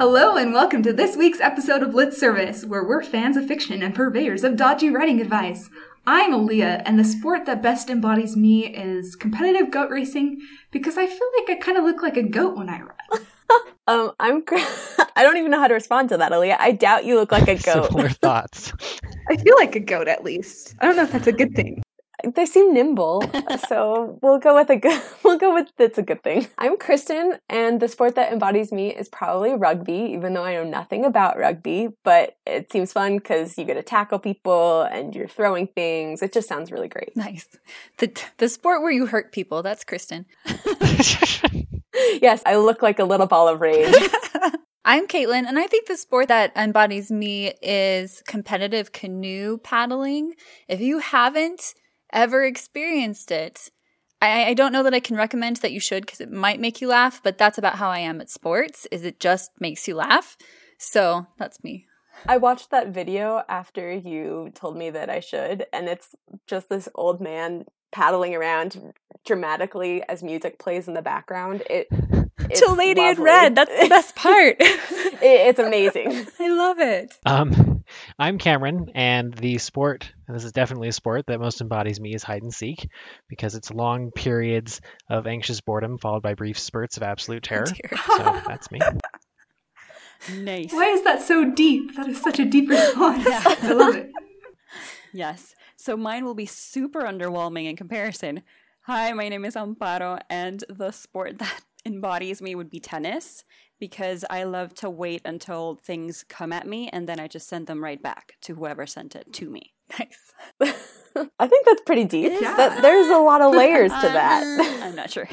Hello and welcome to this week's episode of Lit Service, where we're fans of fiction and purveyors of dodgy writing advice. I'm Aaliyah, and the sport that best embodies me is competitive goat racing because I feel like I kind of look like a goat when I run. Um, I'm. Cr- I don't even know how to respond to that, Aaliyah. I doubt you look like a goat. Similar thoughts. I feel like a goat at least. I don't know if that's a good thing. They seem nimble, so we'll go with a good. We'll go with it's a good thing. I'm Kristen, and the sport that embodies me is probably rugby, even though I know nothing about rugby. But it seems fun because you get to tackle people and you're throwing things. It just sounds really great. Nice. The the sport where you hurt people, that's Kristen. yes, I look like a little ball of rage. I'm Caitlin, and I think the sport that embodies me is competitive canoe paddling. If you haven't ever experienced it, I, I don't know that I can recommend that you should because it might make you laugh, but that's about how I am at sports, is it just makes you laugh. So that's me. I watched that video after you told me that I should, and it's just this old man paddling around dramatically as music plays in the background. It it's To Lady in. Red, that's the best part. It- it's amazing. I love it. um, I'm Cameron, and the sport, and this is definitely a sport that most embodies me, is hide and seek, because it's long periods of anxious boredom followed by brief spurts of absolute terror. dear. so that's me. Nice. Why is that so deep? That is such a deep response. I love it. Yes. So mine will be super underwhelming in comparison. Hi, my name is Amparo, and the sport that embodies me would be tennis because I love to wait until things come at me and then I just send them right back to whoever sent it to me. Nice. I think that's pretty deep. Yeah. That, there's a lot of layers to that. I'm not sure.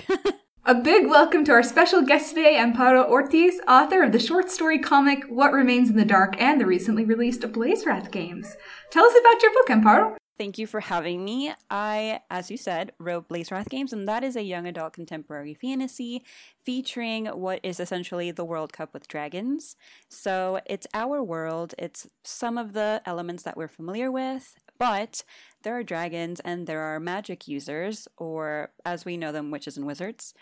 A big welcome to our special guest today, Amparo Ortiz, author of the short story comic What Remains in the Dark and the recently released Blazewrath games. Tell us about your book, Amparo. Thank you for having me. I, as you said, wrote Blazewrath Games, and that is a young adult contemporary fantasy featuring what is essentially the World Cup with dragons. So it's our world, it's some of the elements that we're familiar with, but there are dragons and there are magic users, or as we know them, witches and wizards.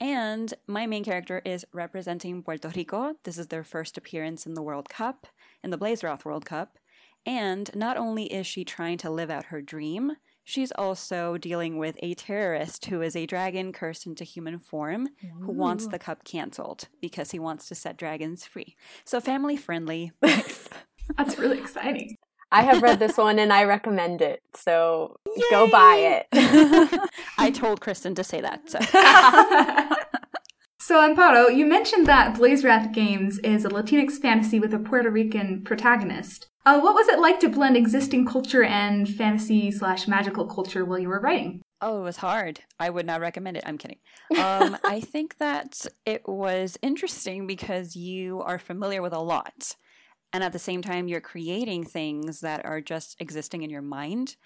And my main character is representing Puerto Rico. This is their first appearance in the World Cup, in the Blazewrath World Cup. And not only is she trying to live out her dream, she's also dealing with a terrorist who is a dragon cursed into human form who wants the cup canceled because he wants to set dragons free. So family friendly. That's really exciting. I have read this one and I recommend it. So go buy it. I told Kristen to say that. So. So, Amparo, you mentioned that Blazewrath Games is a Latinx fantasy with a Puerto Rican protagonist. Uh, what was it like to blend existing culture and fantasy slash magical culture while you were writing? Oh, it was hard. I would not recommend it. I'm kidding. Um, I think that it was interesting because you are familiar with a lot. And at the same time, you're creating things that are just existing in your mind.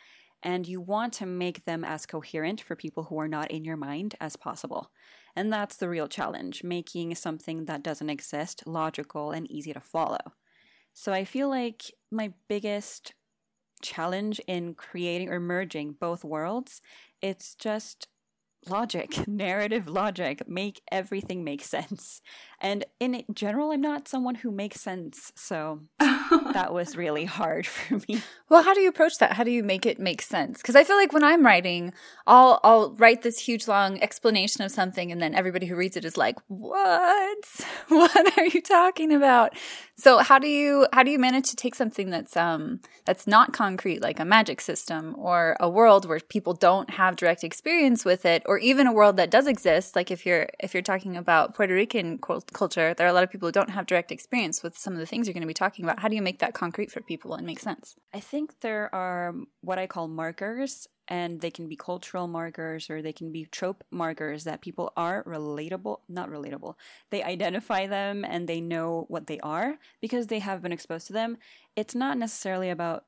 And you want to make them as coherent for people who are not in your mind as possible. And that's the real challenge making something that doesn't exist logical and easy to follow. So I feel like my biggest challenge in creating or merging both worlds it's just logic narrative logic make everything make sense and in general i'm not someone who makes sense so that was really hard for me Well, how do you approach that? How do you make it make sense? Because I feel like when I'm writing, I'll I'll write this huge long explanation of something, and then everybody who reads it is like, "What? What are you talking about?" So how do you how do you manage to take something that's um that's not concrete, like a magic system or a world where people don't have direct experience with it, or even a world that does exist, like if you're if you're talking about Puerto Rican culture, there are a lot of people who don't have direct experience with some of the things you're going to be talking about. How do you make that concrete for people and make sense? I think there are what I call markers, and they can be cultural markers or they can be trope markers that people are relatable, not relatable. They identify them and they know what they are because they have been exposed to them. It's not necessarily about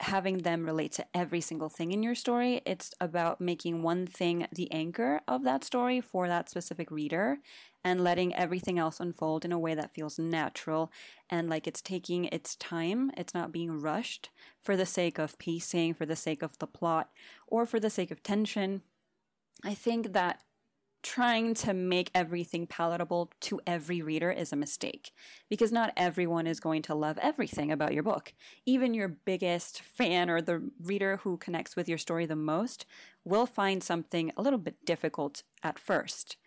having them relate to every single thing in your story. It's about making one thing the anchor of that story for that specific reader and letting everything else unfold in a way that feels natural and like it's taking its time. It's not being rushed for the sake of pacing, for the sake of the plot, or for the sake of tension. I think that trying to make everything palatable to every reader is a mistake because not everyone is going to love everything about your book. Even your biggest fan or the reader who connects with your story the most will find something a little bit difficult at first.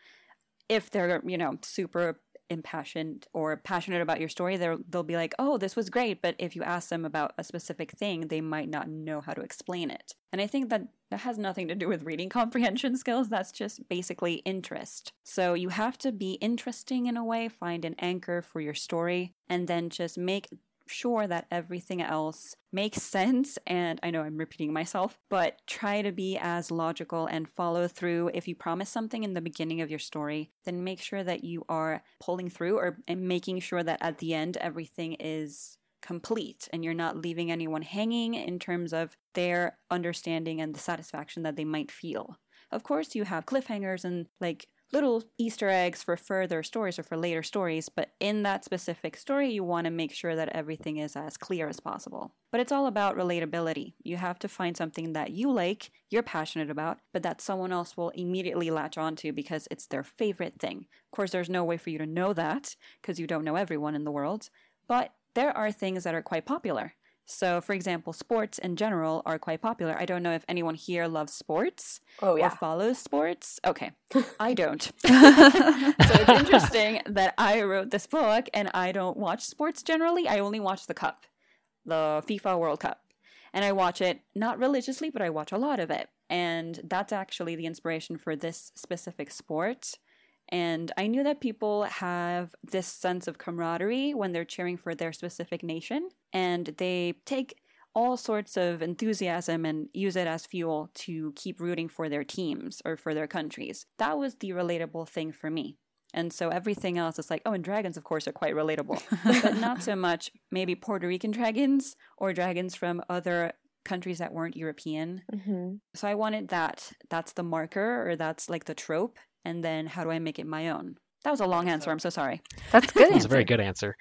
If they're, you know, super impassioned or passionate about your story, they'll they'll be like, "Oh, this was great," but if you ask them about a specific thing, they might not know how to explain it. And I think that that has nothing to do with reading comprehension skills, that's just basically interest. So you have to be interesting in a way, find an anchor for your story, and then just make sure that everything else makes sense. And I know I'm repeating myself, but try to be as logical and follow through. If you promise something in the beginning of your story, then make sure that you are pulling through or and making sure that at the end everything is complete and you're not leaving anyone hanging in terms of their understanding and the satisfaction that they might feel. Of course, you have cliffhangers and like little Easter eggs for further stories or for later stories, but in that specific story, you want to make sure that everything is as clear as possible. But it's all about relatability. You have to find something that you like, you're passionate about, but that someone else will immediately latch onto because it's their favorite thing. Of course, there's no way for you to know that because you don't know everyone in the world, but there are things that are quite popular. So, for example, sports in general are quite popular. I don't know if anyone here loves sports Oh or yeah. follows sports. Okay, I don't. so it's interesting that I wrote this book and I don't watch sports generally. I only watch the Cup, the FIFA World Cup. And I watch it not religiously, but I watch a lot of it. And that's actually the inspiration for this specific sport. And I knew that people have this sense of camaraderie when they're cheering for their specific nation, and they take all sorts of enthusiasm and use it as fuel to keep rooting for their teams or for their countries. That was the relatable thing for me. And so everything else is like, oh, and dragons, of course, are quite relatable, but not so much maybe Puerto Rican dragons or dragons from other countries that weren't European. hmm So I wanted that. That's the marker, or that's like the trope. And then how do I make it my own? That was a long answer. I'm so sorry. That's good. That's a very good answer,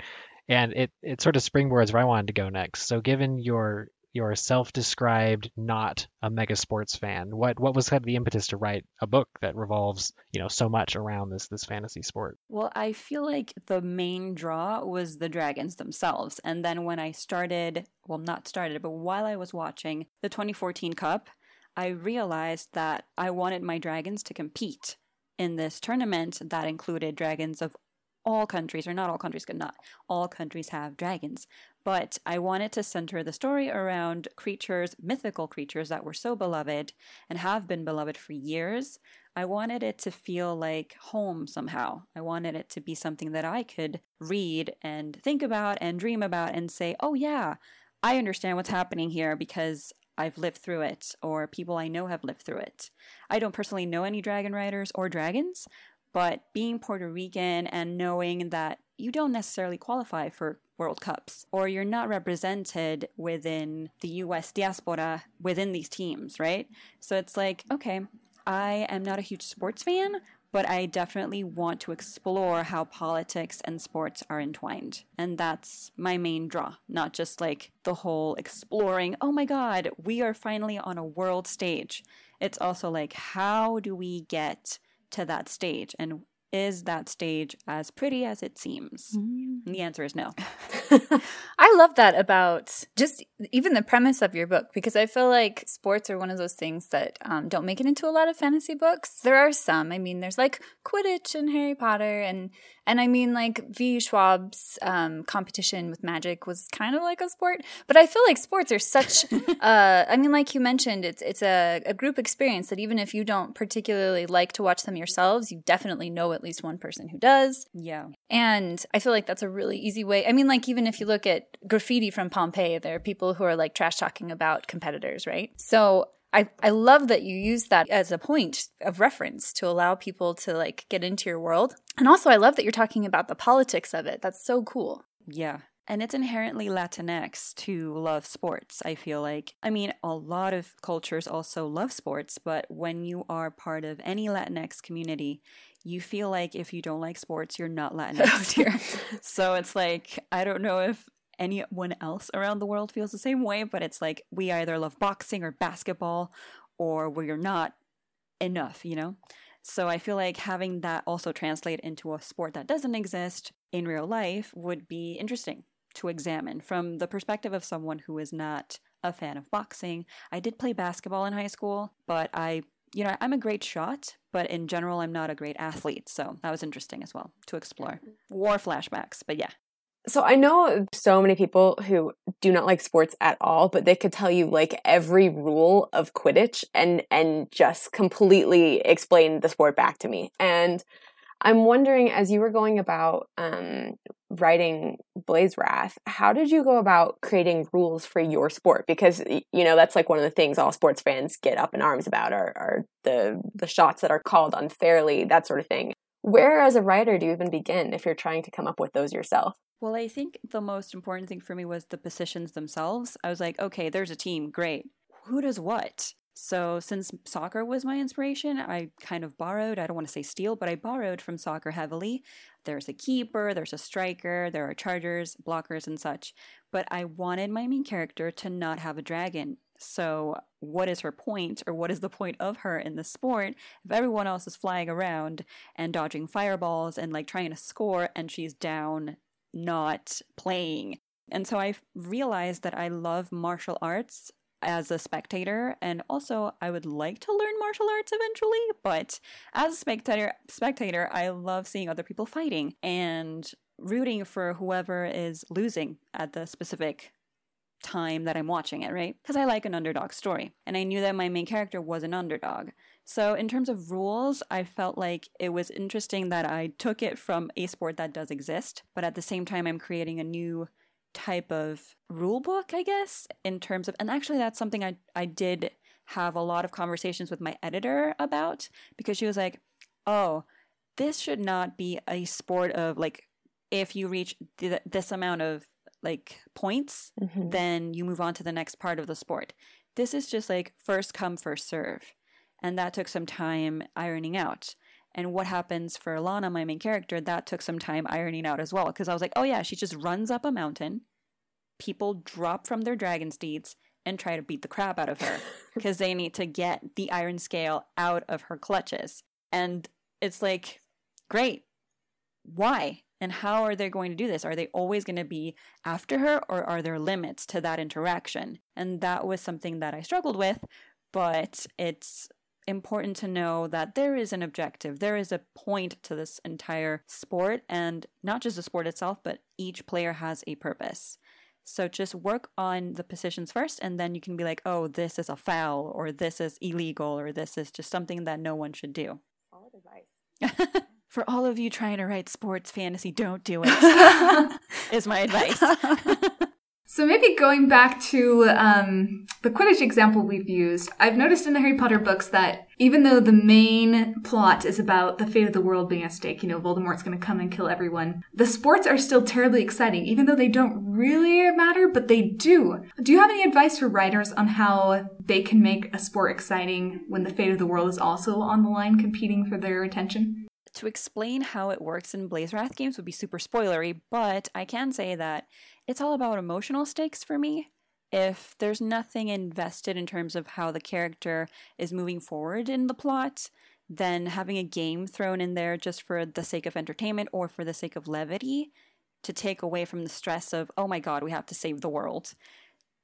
and it it sort of springboards where I wanted to go next. So, given your your self-described not a mega sports fan, what what was kind of the impetus to write a book that revolves you know so much around this this fantasy sport? Well, I feel like the main draw was the dragons themselves. And then when I started, well, not started, but while I was watching the 2014 Cup, I realized that I wanted my dragons to compete in this tournament that included dragons of all countries, or not all countries, not all countries have dragons. But I wanted to center the story around creatures, mythical creatures that were so beloved and have been beloved for years. I wanted it to feel like home somehow. I wanted it to be something that I could read and think about and dream about and say, oh, yeah, I understand what's happening here because I've lived through it, or people I know have lived through it. I don't personally know any dragon riders or dragons, but being Puerto Rican and knowing that you don't necessarily qualify for World Cups or you're not represented within the US diaspora within these teams, right? So it's like, okay, I am not a huge sports fan, but I definitely want to explore how politics and sports are entwined. And that's my main draw, not just like the whole exploring, oh my God, we are finally on a world stage. It's also like, how do we get to that stage? And is that stage as pretty as it seems? Mm. And the answer is no. I love that about just even the premise of your book because I feel like sports are one of those things that um, don't make it into a lot of fantasy books. There are some. I mean, there's like Quidditch and Harry Potter, and and I mean like V. Schwab's um, competition with magic was kind of like a sport. But I feel like sports are such. uh, I mean, like you mentioned, it's it's a, a group experience that even if you don't particularly like to watch them yourselves, you definitely know at least one person who does. Yeah. And I feel like that's a really easy way. I mean, like, even if you look at graffiti from Pompeii, there are people who are like trash talking about competitors, right? So I, I love that you use that as a point of reference to allow people to like get into your world. And also, I love that you're talking about the politics of it. That's so cool. Yeah. And it's inherently Latinx to love sports, I feel like. I mean, a lot of cultures also love sports, but when you are part of any Latinx community, you feel like if you don't like sports, you're not Latinx. Oh, so it's like, I don't know if anyone else around the world feels the same way, but it's like we either love boxing or basketball or we're not enough, you know? So I feel like having that also translate into a sport that doesn't exist in real life would be interesting to examine from the perspective of someone who is not a fan of boxing. I did play basketball in high school, but I, you know, I'm a great shot, but in general, I'm not a great athlete. So that was interesting as well to explore. War flashbacks, but yeah. So I know so many people who do not like sports at all, but they could tell you like every rule of Quidditch and and just completely explain the sport back to me. And I'm wondering, as you were going about um, writing Blazewrath, how did you go about creating rules for your sport? Because you know that's like one of the things all sports fans get up in arms about are, are the the shots that are called unfairly, that sort of thing. Where, as a writer, do you even begin if you're trying to come up with those yourself? Well, I think the most important thing for me was the positions themselves. I was like, okay, there's a team, great. Who does what? So, since soccer was my inspiration, I kind of borrowed, I don't want to say steal, but I borrowed from soccer heavily. There's a keeper, there's a striker, there are chargers, blockers, and such. But I wanted my main character to not have a dragon. So, what is her point, or what is the point of her in the sport if everyone else is flying around and dodging fireballs and like trying to score and she's down, not playing? And so I realized that I love martial arts as a spectator and also I would like to learn martial arts eventually but as a spectator spectator I love seeing other people fighting and rooting for whoever is losing at the specific time that I'm watching it, right? Because I like an underdog story. And I knew that my main character was an underdog. So, in terms of rules, I felt like it was interesting that I took it from a sport that does exist, but at the same time, I'm creating a new type of rule book, I guess, in terms of, and actually, that's something I, I did have a lot of conversations with my editor about because she was like, oh, this should not be a sport of like, if you reach th- this amount of like points, mm-hmm. then you move on to the next part of the sport. This is just like first come, first serve. And that took some time ironing out. And what happens for Lana, my main character, that took some time ironing out as well. Because I was like, oh yeah, she just runs up a mountain. People drop from their dragon steeds and try to beat the crap out of her because they need to get the iron scale out of her clutches. And it's like, great. Why? And how are they going to do this? Are they always going to be after her or are there limits to that interaction? And that was something that I struggled with, but it's important to know that there is an objective, there is a point to this entire sport, and not just the sport itself, but each player has a purpose. So just work on the positions first, and then you can be like, oh, this is a foul, or this is illegal, or this is just something that no one should do. Solid advice. For all of you trying to write sports fantasy, don't do it, is my advice. So maybe going back to um, the Quidditch example we've used, I've noticed in the Harry Potter books that even though the main plot is about the fate of the world being at stake, you know, Voldemort's going to come and kill everyone, the sports are still terribly exciting, even though they don't really matter, but they do. Do you have any advice for writers on how they can make a sport exciting when the fate of the world is also on the line competing for their attention? To explain how it works in Blazewrath games would be super spoilery, but I can say that it's all about emotional stakes for me. If there's nothing invested in terms of how the character is moving forward in the plot, then having a game thrown in there just for the sake of entertainment or for the sake of levity to take away from the stress of, oh my god, we have to save the world,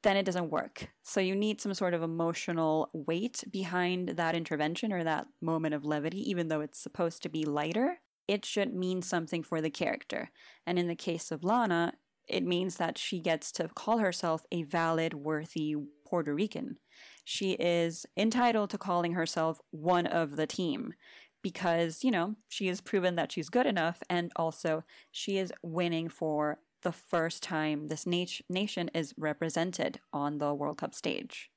then it doesn't work. So you need some sort of emotional weight behind that intervention or that moment of levity, even though it's supposed to be lighter. It should mean something for the character. And in the case of Lana, it means that she gets to call herself a valid, worthy Puerto Rican. She is entitled to calling herself one of the team because, you know, she has proven that she's good enough and also she is winning for the first time this nat- nation is represented on the World Cup stage.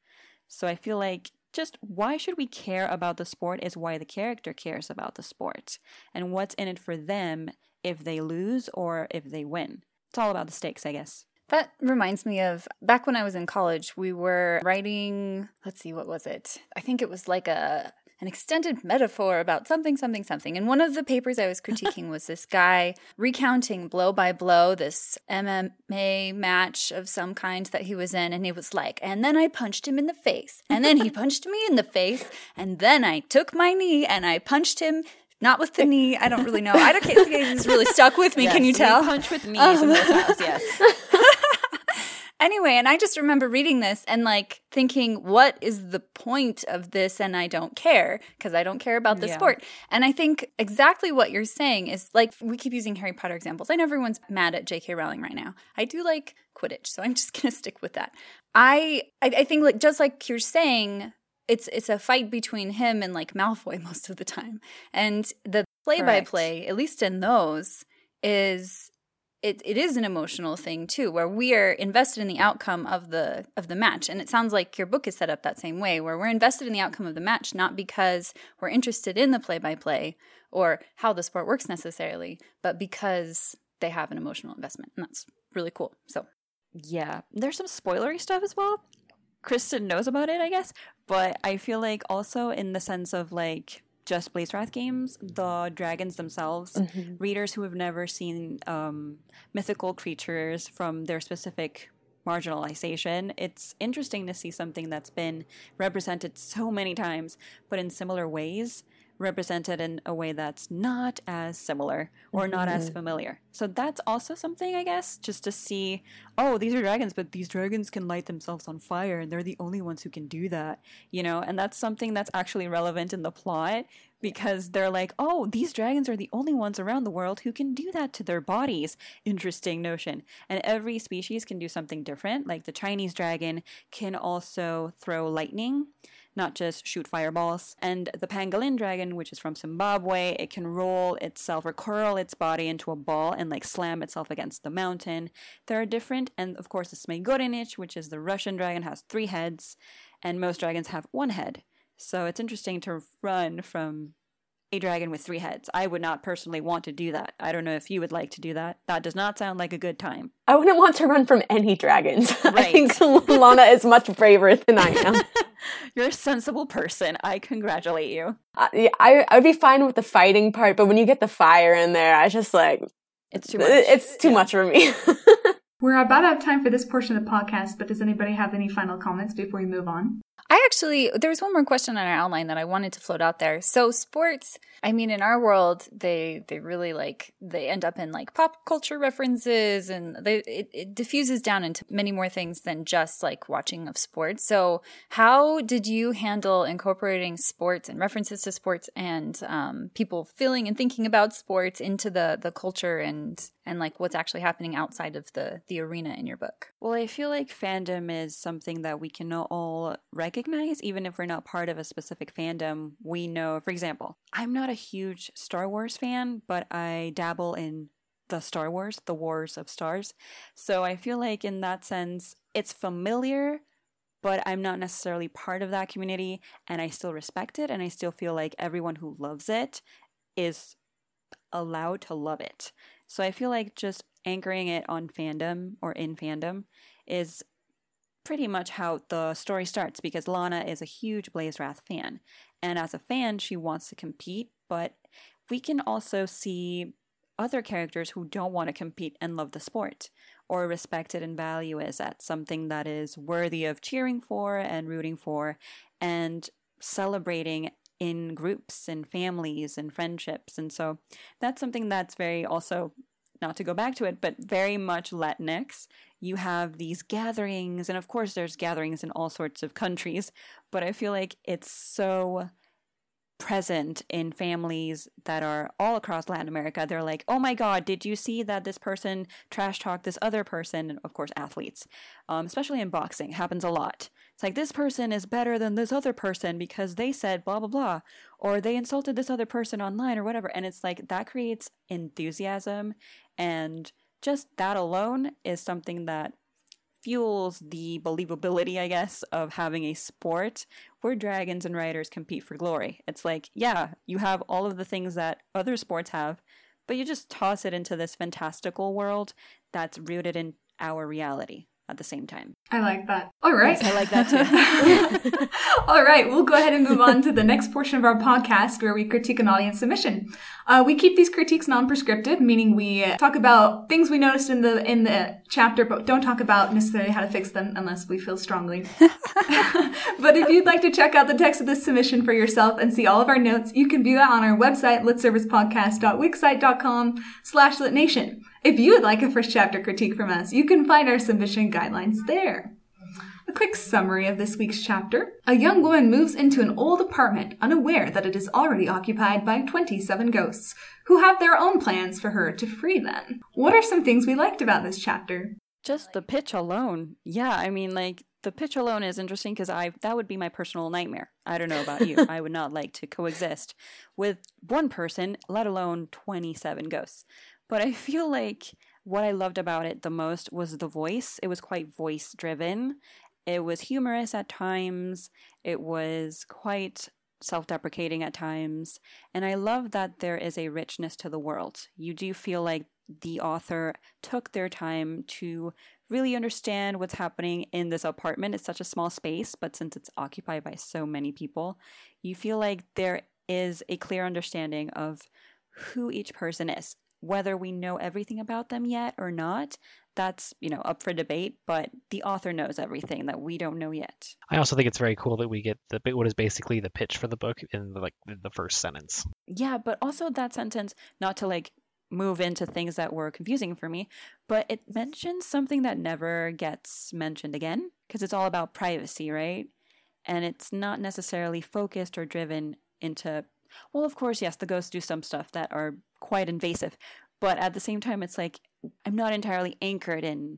So I feel like just why should we care about the sport is why the character cares about the sport and what's in it for them if they lose or if they win. It's all about the stakes, I guess. That reminds me of back when I was in college, we were writing, let's see, what was it? I think it was like a an extended metaphor about something, something, something. And one of the papers I was critiquing was this guy recounting blow by blow this MMA match of some kind that he was in. And he was like, and then I punched him in the face. And then he punched me in the face. And then I took my knee and I punched him not with the knee. I don't really know. I don't think it's really stuck with me. Yes, Can you tell? punch with knees in this house, um, yes. Anyway, and I just remember reading this and like thinking, what is the point of this? And I don't care because I don't care about the Yeah. sport. And I think exactly what you're saying is like, we keep using Harry Potter examples. I know everyone's mad at J.K. Rowling right now. I do like Quidditch, so I'm just going to stick with that. I, I, I think like just like you're saying, it's it's a fight between him and like Malfoy most of the time. And the play by play, at least in those, is it, it is an emotional thing too where we are invested in the outcome of the of the match. And it sounds like your book is set up that same way where we're invested in the outcome of the match not because we're interested in the play by play or how the sport works necessarily but because they have an emotional investment. And that's really cool. So. Yeah, there's some spoilery stuff as well. Kristen knows about it, I guess, but I feel like also in the sense of like just Blazewrath games, the dragons themselves, readers who have never seen um, mythical creatures from their specific marginalization, it's interesting to see something that's been represented so many times, but in similar ways, represented in a way that's not as similar or not as mm-hmm. familiar. So that's also something, I guess, just to see, oh, these are dragons, but these dragons can light themselves on fire and they're the only ones who can do that, you know? And that's something that's actually relevant in the plot because they're like, oh, these dragons are the only ones around the world who can do that to their bodies. Interesting notion. And every species can do something different. Like the Chinese dragon can also throw lightning not just shoot fireballs. And the pangolin dragon, which is from Zimbabwe, it can roll itself or curl its body into a ball and like slam itself against the mountain. There are different, and of course, the Zmey Gorynych, which is the Russian dragon, has three heads, and most dragons have one head. So it's interesting to run from a dragon with three heads. I would not personally want to do that. I don't know if you would like to do that. That does not sound like a good time. I wouldn't want to run from any dragons. I think Lana is much braver than I am. You're a sensible person. I congratulate you. Uh, yeah, I, I would be fine with the fighting part, but when you get the fire in there, I just like It's too much. it's too much for me. We're about out of time for this portion of the podcast, but does anybody have any final comments before we move on? I actually, there was one more question on our outline that I wanted to float out there. So sports, I mean, in our world, they they really like they end up in like pop culture references, and they it, it diffuses down into many more things than just like watching of sports. So, how did you handle incorporating sports and references to sports and um, people feeling and thinking about sports into the the culture and and like what's actually happening outside of the the arena in your book? Well, I feel like fandom is something that we can all recognize, even if we're not part of a specific fandom. We know, for example, I'm not a huge Star Wars fan, but I dabble in the Star Wars, the Wars of Stars. So I feel like in that sense, it's familiar, but I'm not necessarily part of that community, and I still respect it, and I still feel like everyone who loves it is allowed to love it. So I feel like just anchoring it on fandom or in fandom is pretty much how the story starts because Lana is a huge Blazewrath fan. And as a fan, she wants to compete, but we can also see other characters who don't want to compete and love the sport or respect it and value it as something that is worthy of cheering for and rooting for and celebrating in groups and families and friendships. And so that's something that's very also not to go back to it, but very much Latinx. You have these gatherings, and of course, there's gatherings in all sorts of countries, but I feel like it's so present in families that are all across Latin America. They're like, oh my God, did you see that this person trash talked this other person? And of course, athletes, um, especially in boxing, happens a lot. It's like, this person is better than this other person because they said blah, blah, blah, or they insulted this other person online or whatever. And it's like, that creates enthusiasm. And just that alone is something that fuels the believability, I guess, of having a sport where dragons and riders compete for glory. It's like, yeah, you have all of the things that other sports have, but you just toss it into this fantastical world that's rooted in our reality. At the same time. I like that. All right. Yes, I like that too. All right, we'll go ahead and move on to the next portion of our podcast where we critique an audience submission. Uh, we keep these critiques non-prescriptive, meaning we talk about things we noticed in the in the chapter, but don't talk about necessarily how to fix them unless we feel strongly. but if you'd like to check out the text of this submission for yourself and see all of our notes, you can view that on our website, litservicepodcast.wixsite.com slash litnation. If you would like a first chapter critique from us, you can find our submission guidelines there. A quick summary of this week's chapter. A young woman moves into an old apartment, unaware that it is already occupied by 27 ghosts, who have their own plans for her to free them. What are some things we liked about this chapter? Just the pitch alone. Yeah, I mean, like, the pitch alone is interesting because I that would be my personal nightmare. I don't know about you. I would not like to coexist with one person, let alone 27 ghosts. But I feel like what I loved about it the most was the voice. It was quite voice driven. It was humorous at times. It was quite self deprecating at times. And I love that there is a richness to the world. You do feel like the author took their time to really understand what's happening in this apartment. It's such a small space, but since it's occupied by so many people, you feel like there is a clear understanding of who each person is. Whether we know everything about them yet or not, that's, you know, up for debate, but the author knows everything that we don't know yet. I also think it's very cool that we get the what is basically the pitch for the book in the, like the first sentence. Yeah, but also that sentence, not to like move into things that were confusing for me, but it mentions something that never gets mentioned again because it's all about privacy, right? And it's not necessarily focused or driven into, well, of course, yes, the ghosts do some stuff that are quite invasive, but at the same time, it's like I'm not entirely anchored in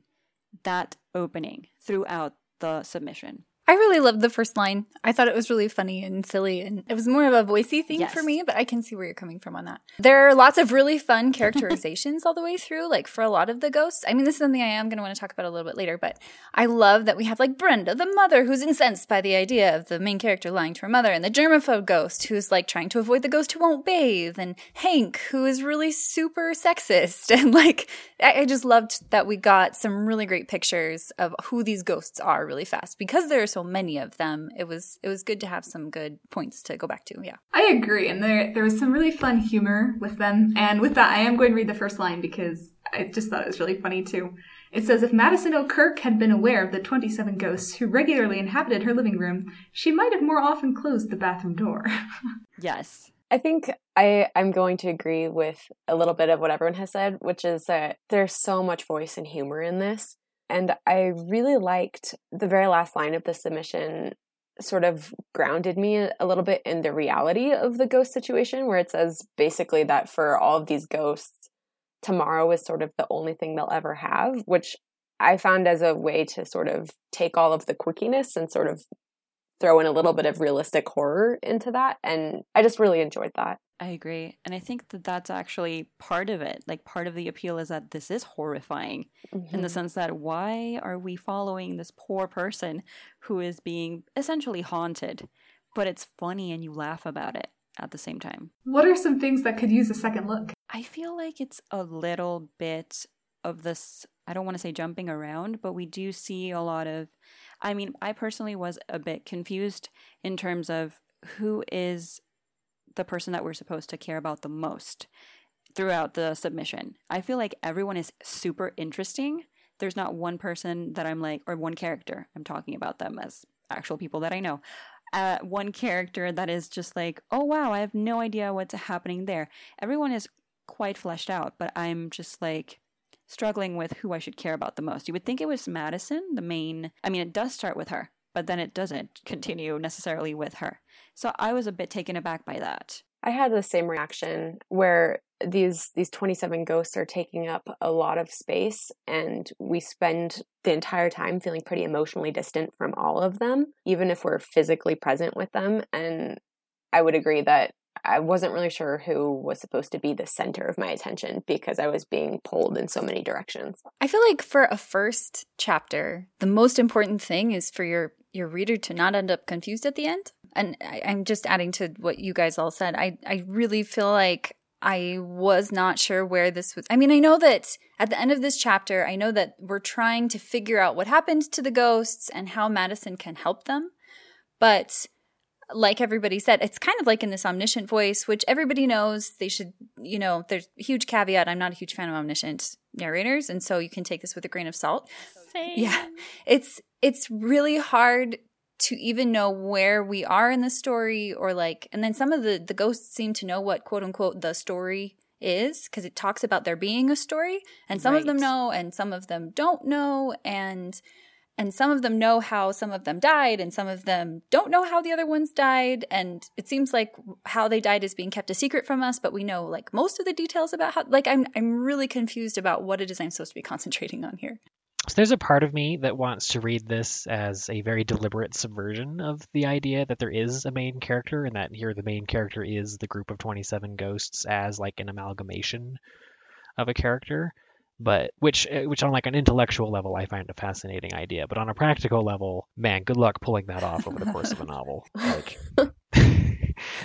that opening throughout the submission. I really loved the first line. I thought it was really funny and silly, and it was more of a voicey thing Yes. for me, but I can see where you're coming from on that. There are lots of really fun characterizations all the way through, like for a lot of the ghosts. I mean, this is something I am going to want to talk about a little bit later, but I love that we have like Brenda, the mother, who's incensed by the idea of the main character lying to her mother, and the germaphobe ghost, who's like trying to avoid the ghost who won't bathe, and Hank, who is really super sexist. And like, I, I just loved that we got some really great pictures of who these ghosts are really fast because there are so many of them. It was it was good to have some good points to go back to. Yeah. I agree, and there there was some really fun humor with them. And with that, I am going to read the first line because I just thought it was really funny too. It says, If Madison O'Kirk had been aware of the 27 ghosts who regularly inhabited her living room, she might have more often closed the bathroom door. Yes. I think I, I'm going to agree with a little bit of what everyone has said, which is that there's so much voice and humor in this. And I really liked the very last line of the submission sort of grounded me a little bit in the reality of the ghost situation, where it says basically that for all of these ghosts, tomorrow is sort of the only thing they'll ever have, which I found as a way to sort of take all of the quirkiness and sort of throw in a little bit of realistic horror into that. And I just really enjoyed that. I agree. And I think that that's actually part of it. Like, part of the appeal is that this is horrifying in the Mhm. sense that why are we following this poor person who is being essentially haunted? But it's funny and you laugh about it at the same time. what are some things that could use a second look? I feel like it's a little bit of this. I don't want to say jumping around, but we do see a lot of. I mean, I personally was a bit confused in terms of who is the person that we're supposed to care about the most throughout the submission. I feel like everyone is super interesting. There's not one person that I'm like, or one character. I'm talking about them as actual people that I know. Uh, one character that is just like, oh wow, I have no idea what's happening there. Everyone is quite fleshed out, but I'm just like struggling with who I should care about the most. You would think it was Madison, the main. I mean, it does start with her, but then it doesn't continue necessarily with her. So I was a bit taken aback by that. I had the same reaction where these these 27 ghosts are taking up a lot of space and we spend the entire time feeling pretty emotionally distant from all of them even if we're physically present with them and I would agree that I wasn't really sure who was supposed to be the center of my attention because I was being pulled in so many directions. I feel like for a first chapter, the most important thing is for your your reader to not end up confused at the end. And I, I'm just adding to what you guys all said. I I really feel like I was not sure where this was. I mean, I know that at the end of this chapter, I know that we're trying to figure out what happened to the ghosts and how Madison can help them. But like everybody said, it's kind of like in this omniscient voice, which everybody knows they should, you know, there's a huge caveat. I'm not a huge fan of omniscient narrators, and so you can take this with a grain of salt. Same. Yeah. It's it's really hard to even know where we are in the story or like and then some of the the ghosts seem to know what quote unquote the story is because it talks about there being a story and some of them know and some of them don't know and and some of them know how some of them died and some of them don't know how the other ones died. And it seems like how they died is being kept a secret from us but we know like most of the details about how like i'm i'm really confused about what it is i'm supposed to be concentrating on here. So there's a part of me that wants to read this as a very deliberate subversion of the idea that there is a main character and that here the main character is the group of 27 ghosts as like an amalgamation of a character but which uh, which on like an intellectual level I find a fascinating idea but on a practical level man good luck pulling that off over the course of a novel like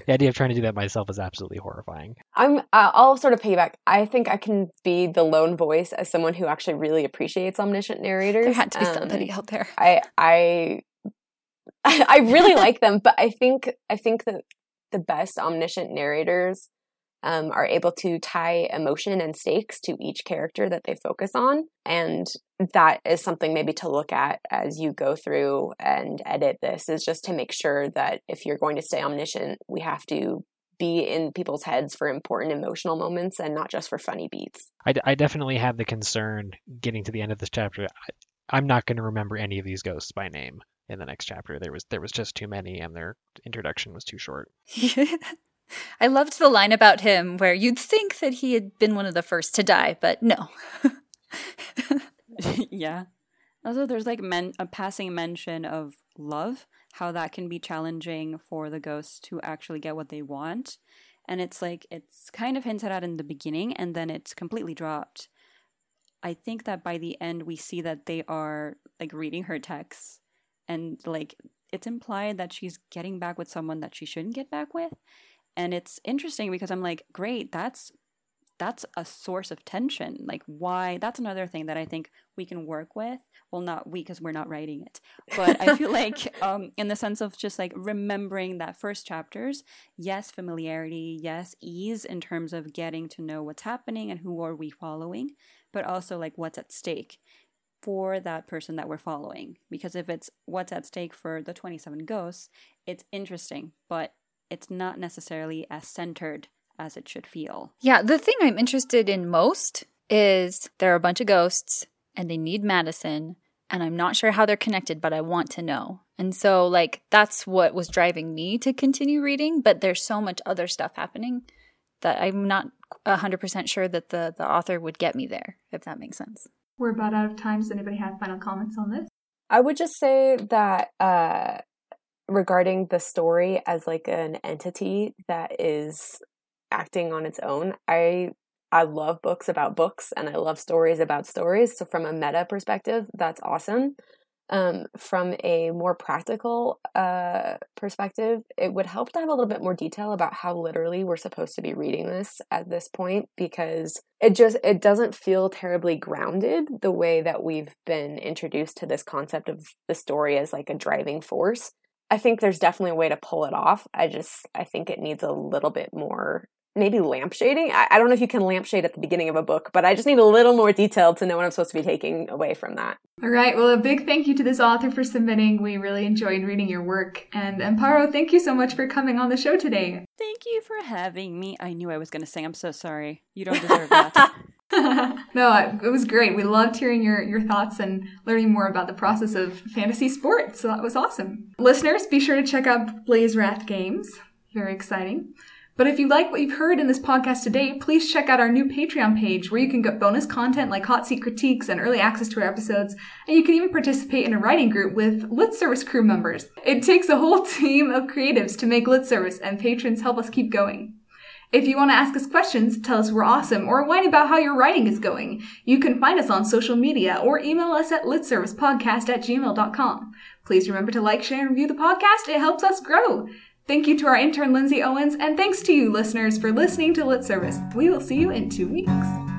the idea of trying to do that myself is absolutely horrifying I'm. Uh, I'll sort of piggyback. I think I can be the lone voice as someone who actually really appreciates omniscient narrators. there had to be Um, somebody out there I I I really like them, but I think I think that the best omniscient narrators um, are able to tie emotion and stakes to each character that they focus on, and that is something maybe to look at as you go through and edit this. Is just to make sure that if you're going to stay omniscient, we have to be in people's heads for important emotional moments and not just for funny beats. I, d- I definitely have the concern getting to the end of this chapter. I, I'm not going to remember any of these ghosts by name in the next chapter. There was there was just too many, and their introduction was too short. I loved the line about him where you'd think that he had been one of the first to die, but no. yeah. Also, there's like men a passing mention of love, how that can be challenging for the ghosts to actually get what they want, and it's like it's kind of hinted at in the beginning, and then it's completely dropped. I think that by the end we see that they are like reading her texts, and like it's implied that she's getting back with someone that she shouldn't get back with, and it's interesting because I'm like, great, that's that's a source of tension. Like, why? That's another thing that I think we can work with. Well, not we, because we're not writing it. But I feel like, um, in the sense of just like remembering that first chapters, yes, familiarity, yes, ease in terms of getting to know what's happening and who are we following, but also like what's at stake for that person that we're following. Because if it's what's at stake for the 27 ghosts, it's interesting, but it's not necessarily as centered as it should feel. Yeah, the thing I'm interested in most is there are a bunch of ghosts and they need Madison, and I'm not sure how they're connected, but I want to know. And so, like, that's what was driving me to continue reading, but there's so much other stuff happening that I'm not 100% sure that the, the author would get me there, if that makes sense. We're about out of time. Does anybody have final comments on this? I would just say that uh, regarding the story as like an entity that is acting on its own, I I love books about books and I love stories about stories. So from a meta perspective, that's awesome. Um, from a more practical uh, perspective, it would help to have a little bit more detail about how literally we're supposed to be reading this at this point because it just it doesn't feel terribly grounded the way that we've been introduced to this concept of the story as like a driving force. I think there's definitely a way to pull it off. I just I think it needs a little bit more maybe lampshading. I, I don't know if you can lampshade at the beginning of a book, but I just need a little more detail to know what I'm supposed to be taking away from that. All right. Well, a big thank you to this author for submitting. We really enjoyed reading your work. And um, Amparo, thank you so much for coming on the show today. Thank you for having me. I knew I was going to say I'm so sorry. You don't deserve that. no, it was great. We loved hearing your, your thoughts and learning more about the process of fantasy sports. So that was awesome. Listeners, be sure to check out Blazewrath Games. Very exciting. But if you like what you've heard in this podcast today, please check out our new Patreon page where you can get bonus content like hot seat critiques and early access to our episodes, and you can even participate in a writing group with Lit Service crew members. It takes a whole team of creatives to make Lit Service, and patrons help us keep going. If you want to ask us questions, tell us we're awesome, or whine about how your writing is going, you can find us on social media or email us at litservicepodcast at gmail.com. Please remember to like, share, and review the podcast. It helps us grow. Thank you to our intern, Lindsay Owens, and thanks to you, listeners, for listening to Lit Service. We will see you in two weeks.